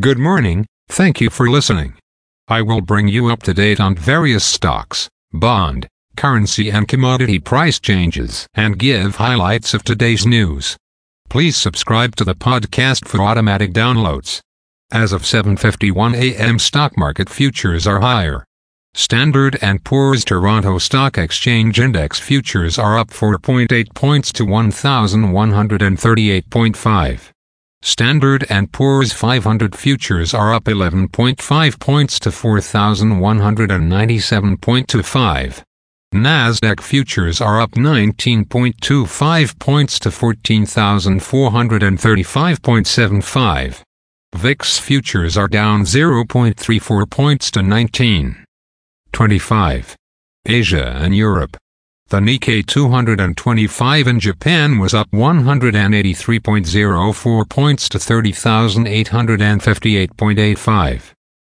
Good morning, thank you for listening. I will bring you up to date on various stocks, bond, currency and commodity price changes and give highlights of today's news. Please subscribe to the podcast for automatic downloads. As of 7:51 a.m. stock market futures are higher. Standard & Poor's Toronto Stock Exchange Index futures are up 4.8 points to 1138.5. Standard & Poor's 500 futures are up 11.5 points to 4197.25. Nasdaq futures are up 19.25 points to 14,435.75. VIX futures are down 0.34 points to 19.25. Asia and Europe. The Nikkei 225 in Japan was up 183.04 points to 30,858.85.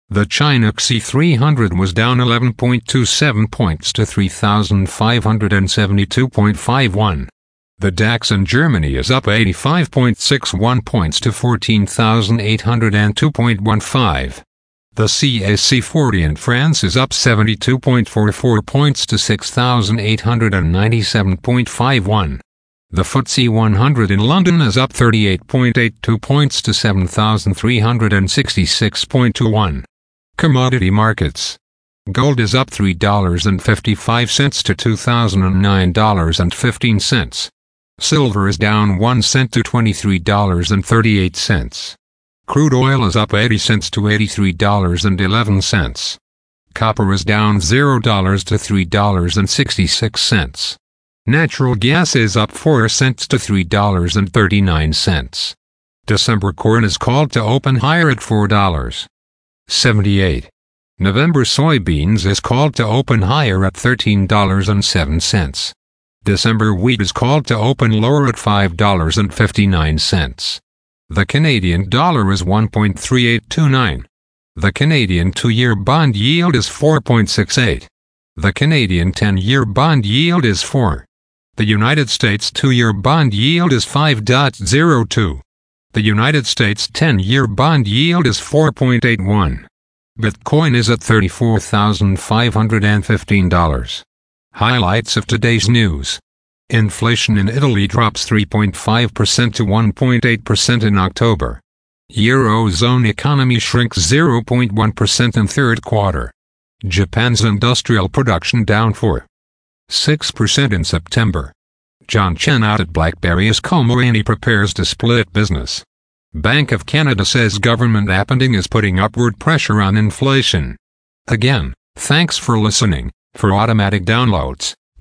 The China CSI 300 was down 11.27 points to 3,572.51. The DAX in Germany is up 85.61 points to 14,802.15. The CAC 40 in France is up 72.44 points to 6,897.51. The FTSE 100 in London is up 38.82 points to 7,366.21. Commodity markets. Gold is up $3.55 to $2,009.15. Silver is down 1 cent to $23.38. Crude oil is up 80 cents to $83.11. Copper is down $0 to $3.66. Natural gas is up 4 cents to $3.39. December corn is called to open higher at $4.78. November soybeans is called to open higher at $13.07. December wheat is called to open lower at $5.59. The Canadian dollar is 1.3829. The Canadian two-year bond yield is 4.68. The Canadian 10-year bond yield is 4. The United States two-year bond yield is 5.02. The United States 10-year bond yield is 4.81. Bitcoin is at $34,515. Highlights of today's news. Inflation in Italy drops 3.5% to 1.8% in October. Eurozone economy shrinks 0.1% in third quarter. Japan's industrial production down 4.6% in September. John Chen out at BlackBerry as company prepares to split business. Bank of Canada says government appending is putting upward pressure on inflation. Again, thanks for listening. For automatic downloads,